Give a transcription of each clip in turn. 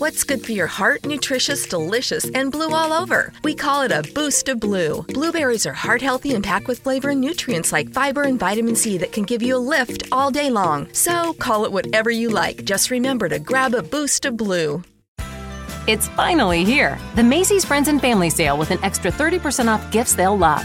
What's good for your heart, nutritious, delicious, and blue all over. We call it a boost of blue. Blueberries are heart healthy and packed with flavor and nutrients like fiber and vitamin C that can give you a lift all day long. So call it whatever you like. Just remember to grab a boost of blue. It's finally here the Macy's Friends and Family Sale with an extra 30% off gifts they'll love.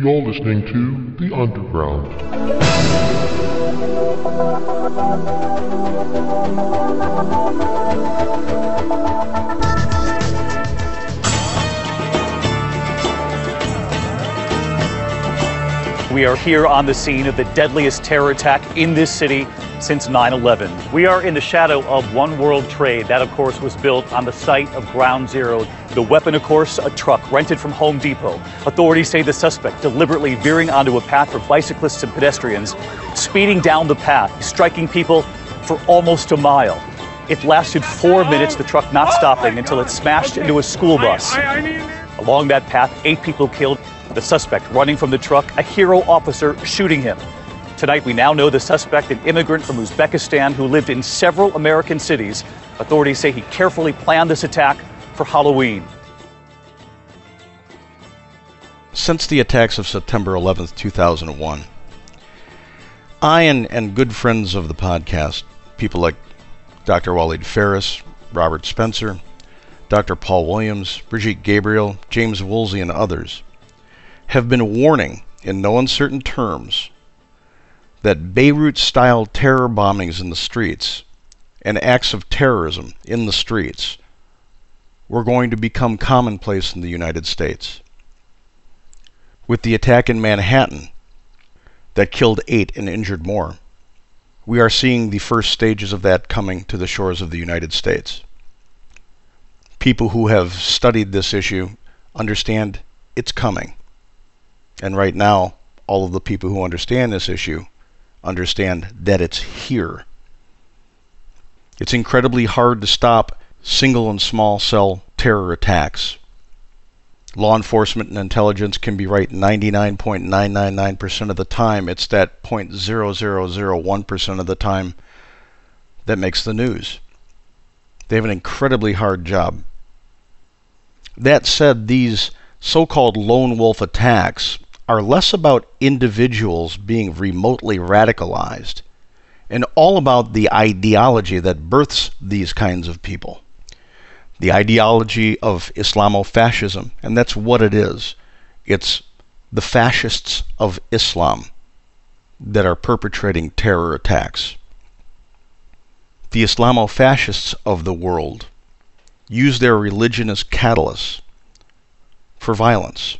You're listening to The Underground. We are here on the scene of the deadliest terror attack in this city since 9 11. We are in the shadow of One World Trade. That, of course, was built on the site of Ground Zero. The weapon, of course, a truck rented from Home Depot. Authorities say the suspect deliberately veering onto a path for bicyclists and pedestrians, speeding down the path, striking people for almost a mile. It lasted four minutes, the truck not stopping until it smashed into a school bus. Along that path, eight people killed. The suspect running from the truck, a hero officer shooting him. Tonight, we now know the suspect, an immigrant from Uzbekistan who lived in several American cities. Authorities say he carefully planned this attack for Halloween. Since the attacks of September 11th, 2001, I and, and good friends of the podcast, people like Dr. Walid Phares, Robert Spencer, Dr. Paul Williams, Brigitte Gabriel, James Woolsey, and others, have been warning in no uncertain terms that Beirut style terror bombings in the streets and acts of terrorism in the streets were going to become commonplace in the United States. With the attack in Manhattan that killed eight and injured more, we are seeing the first stages of that coming to the shores of the United States. People who have studied this issue understand it's coming. And right now, all of the people who understand this issue understand that it's here. It's incredibly hard to stop single and small cell terror attacks. Law enforcement and intelligence can be right 99.999% of the time. It's that 0.0001% of the time that makes the news. They have an incredibly hard job. That said, these so called lone wolf attacks are less about individuals being remotely radicalized and all about the ideology that births these kinds of people. The ideology of Islamofascism, and that's what it is. It's the fascists of Islam that are perpetrating terror attacks. The Islamofascists of the world use their religion as catalysts for violence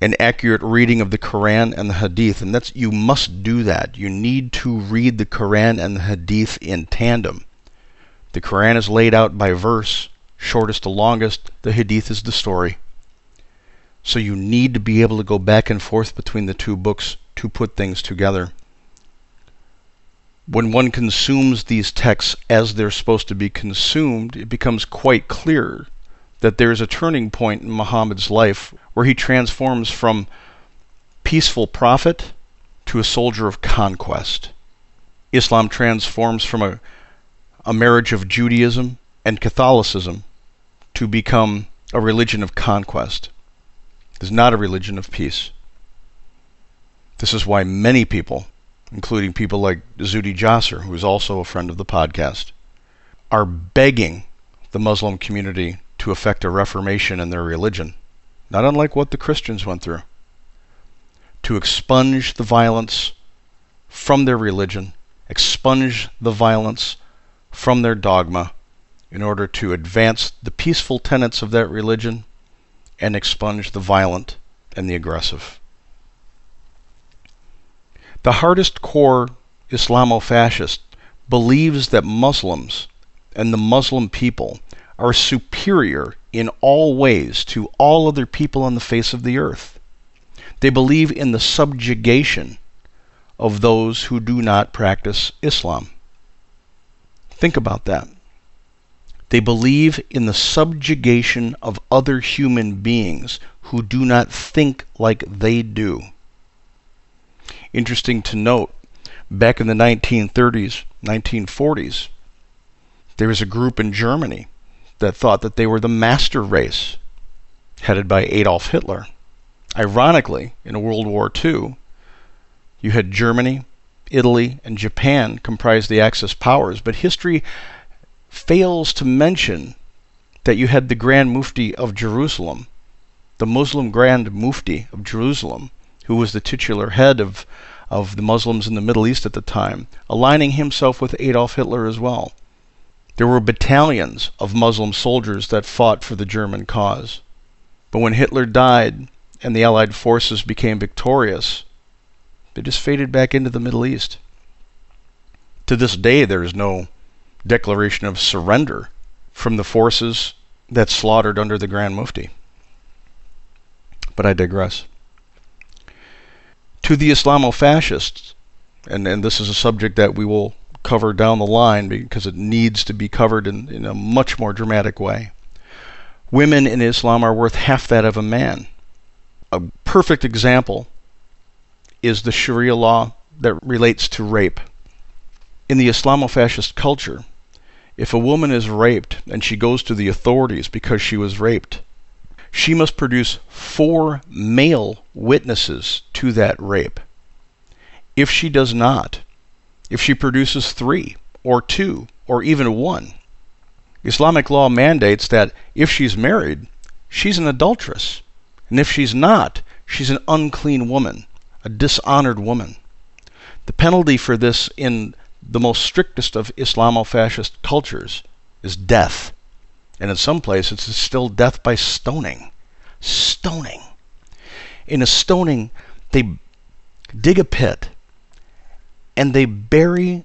an accurate reading of the Quran and the Hadith, and that's you must do that. You need to read the Quran and the Hadith in tandem. The Quran is laid out by verse, shortest to longest. The Hadith is the story. So you need to be able to go back and forth between the two books to put things together. When one consumes these texts as they're supposed to be consumed, it becomes quite clear that there's a turning point in Muhammad's life where he transforms from peaceful prophet to a soldier of conquest. Islam transforms from a, a marriage of Judaism and Catholicism to become a religion of conquest. It is not a religion of peace. This is why many people, including people like Zuhdi Jasser, who is also a friend of the podcast, are begging the Muslim community to effect a reformation in their religion, not unlike what the Christians went through. To expunge the violence from their religion, expunge the violence from their dogma, in order to advance the peaceful tenets of that religion and expunge the violent and the aggressive. The hardest core Islamofascist believes that Muslims and the Muslim people are superior in all ways to all other people on the face of the earth. They believe in the subjugation of those who do not practice Islam. Think about that. They believe in the subjugation of other human beings who do not think like they do. Interesting to note, back in the 1930s, 1940s, there was a group in Germany that thought that they were the master race, headed by Adolf Hitler. Ironically, in World War II, you had Germany, Italy, and Japan comprise the Axis powers, but history fails to mention that you had the Grand Mufti of Jerusalem, the Muslim Grand Mufti of Jerusalem, who was the titular head of, of the Muslims in the Middle East at the time, aligning himself with Adolf Hitler as well. There were battalions of Muslim soldiers that fought for the German cause. But when Hitler died and the Allied forces became victorious, they just faded back into the Middle East. To this day, there is no declaration of surrender from the forces that slaughtered under the Grand Mufti. But I digress. To the Islamo fascists, and, and this is a subject that we will cover down the line because it needs to be covered in, in a much more dramatic way. Women in Islam are worth half that of a man. A perfect example is the Sharia law that relates to rape. In the Islamo-fascist culture, if a woman is raped and she goes to the authorities because she was raped, she must produce four male witnesses to that rape. If she does not, if she produces three, or two, or even one. Islamic law mandates that if she's married, she's an adulteress. And if she's not, she's an unclean woman, a dishonored woman. The penalty for this in the most strictest of Islamo fascist cultures is death. And in some places, it's still death by stoning. Stoning. In a stoning, they dig a pit and they bury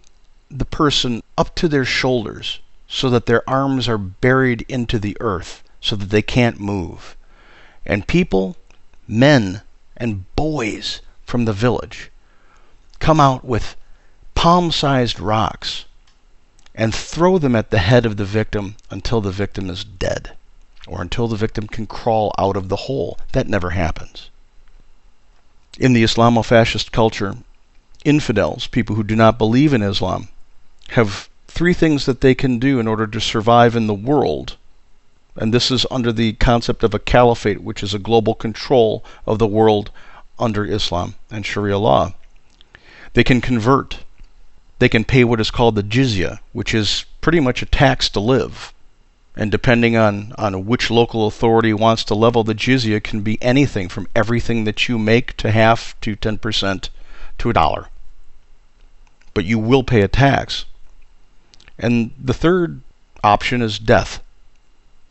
the person up to their shoulders so that their arms are buried into the earth so that they can't move. And people, men and boys from the village, come out with palm sized rocks and throw them at the head of the victim until the victim is dead or until the victim can crawl out of the hole. That never happens. In the Islamo fascist culture, infidels, people who do not believe in Islam, have three things that they can do in order to survive in the world. And this is under the concept of a caliphate, which is a global control of the world under Islam and Sharia law. They can convert. They can pay what is called the jizya, which is pretty much a tax to live. And depending on, on which local authority wants to level the jizya, can be anything from everything that you make to half to 10% to a dollar but you will pay a tax. And the third option is death.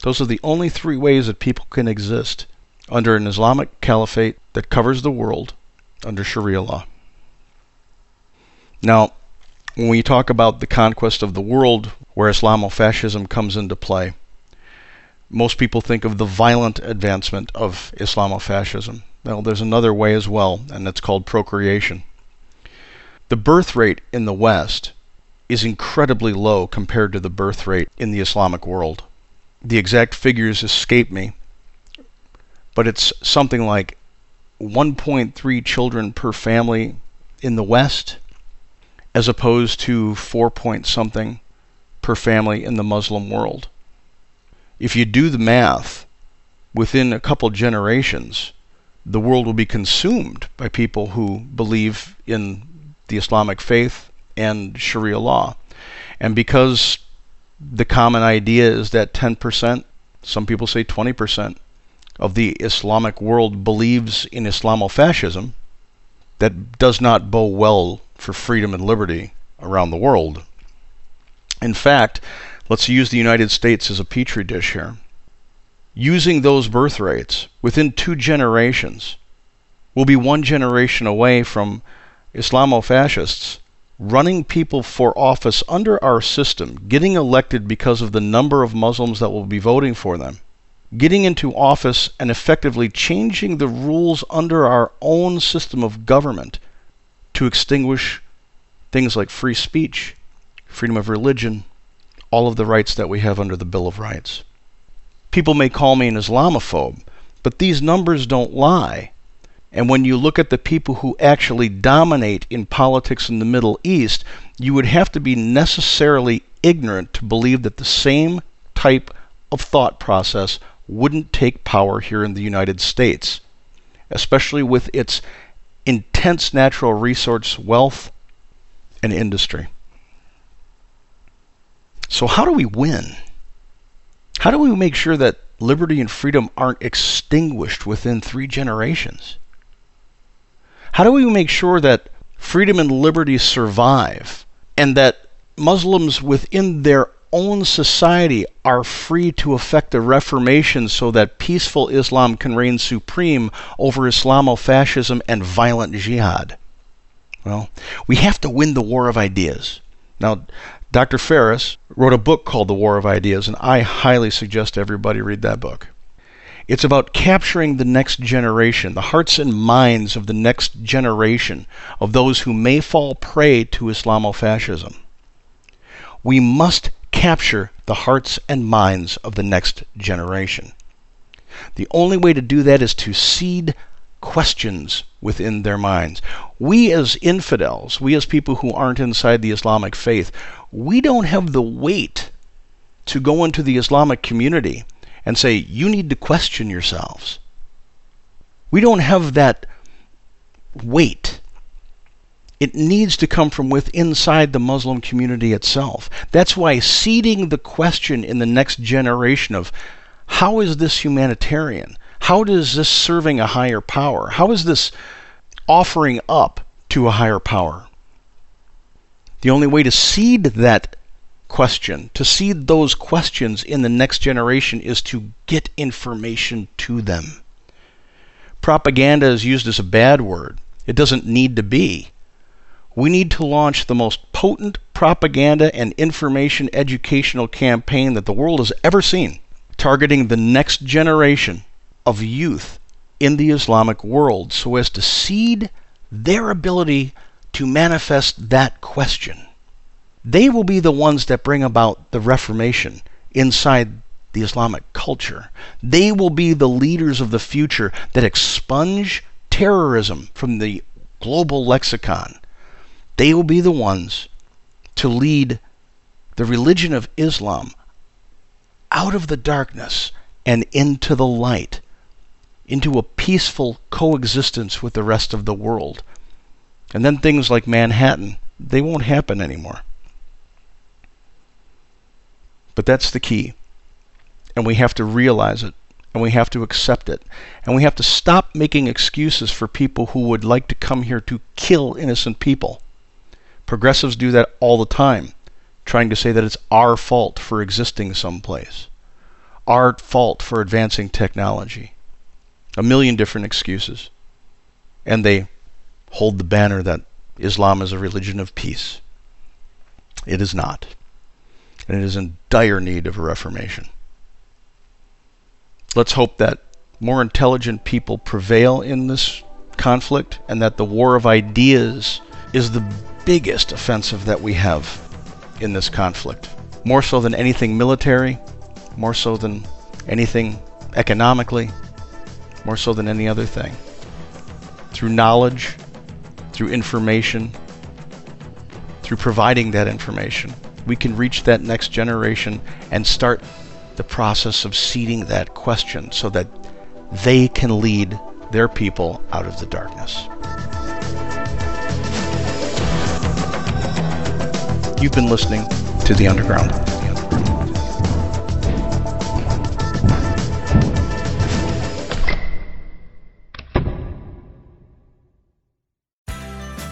Those are the only three ways that people can exist under an Islamic caliphate that covers the world under Sharia law. Now, when we talk about the conquest of the world, where Islamofascism comes into play, most people think of the violent advancement of Islamofascism. Well, there's another way as well, and it's called procreation. The birth rate in the West is incredibly low compared to the birth rate in the Islamic world. The exact figures escape me, but it's something like 1.3 children per family in the West, as opposed to 4 point something per family in the Muslim world. If you do the math, within a couple generations, the world will be consumed by people who believe in the Islamic faith and Sharia law. And because the common idea is that 10%, some people say 20%, of the Islamic world believes in Islamofascism, that does not bow well for freedom and liberty around the world. In fact, let's use the United States as a petri dish here. Using those birth rates within two generations, we'll be one generation away from Islamo fascists running people for office under our system, getting elected because of the number of Muslims that will be voting for them, getting into office and effectively changing the rules under our own system of government to extinguish things like free speech, freedom of religion, all of the rights that we have under the Bill of Rights. People may call me an Islamophobe, but these numbers don't lie. And when you look at the people who actually dominate in politics in the Middle East, you would have to be necessarily ignorant to believe that the same type of thought process wouldn't take power here in the United States, especially with its intense natural resource wealth and industry. So, how do we win? How do we make sure that liberty and freedom aren't extinguished within three generations? How do we make sure that freedom and liberty survive and that Muslims within their own society are free to effect a reformation so that peaceful Islam can reign supreme over Islamofascism and violent jihad? Well, we have to win the war of ideas. Now, Dr. Phares wrote a book called The War of Ideas, and I highly suggest everybody read that book. It's about capturing the next generation, the hearts and minds of the next generation of those who may fall prey to Islamofascism. We must capture the hearts and minds of the next generation. The only way to do that is to seed questions within their minds. We, as infidels, we, as people who aren't inside the Islamic faith, we don't have the weight to go into the Islamic community and say, you need to question yourselves. We don't have that weight. It needs to come from within inside the Muslim community itself. That's why seeding the question in the next generation of how is this humanitarian? How is this serving a higher power? How is this offering up to a higher power? The only way to seed that question, to seed those questions in the next generation, is to get information to them. Propaganda is used as a bad word. It doesn't need to be. We need to launch the most potent propaganda and information educational campaign that the world has ever seen, targeting the next generation of youth in the Islamic world so as to seed their ability to manifest that question. They will be the ones that bring about the Reformation inside the Islamic culture. They will be the leaders of the future that expunge terrorism from the global lexicon. They will be the ones to lead the religion of Islam out of the darkness and into the light into a peaceful coexistence with the rest of the world. And then things like Manhattan, they won't happen anymore. But that's the key. And we have to realize it. And we have to accept it. And we have to stop making excuses for people who would like to come here to kill innocent people. Progressives do that all the time, trying to say that it's our fault for existing someplace, our fault for advancing technology a million different excuses. And they hold the banner that Islam is a religion of peace. It is not. And it is in dire need of a reformation. Let's hope that more intelligent people prevail in this conflict and that the war of ideas is the biggest offensive that we have in this conflict. More so than anything military, more so than anything economically, more so than any other thing. Through knowledge, through information, through providing that information, we can reach that next generation and start the process of seeding that question so that they can lead their people out of the darkness. You've been listening to The Underground.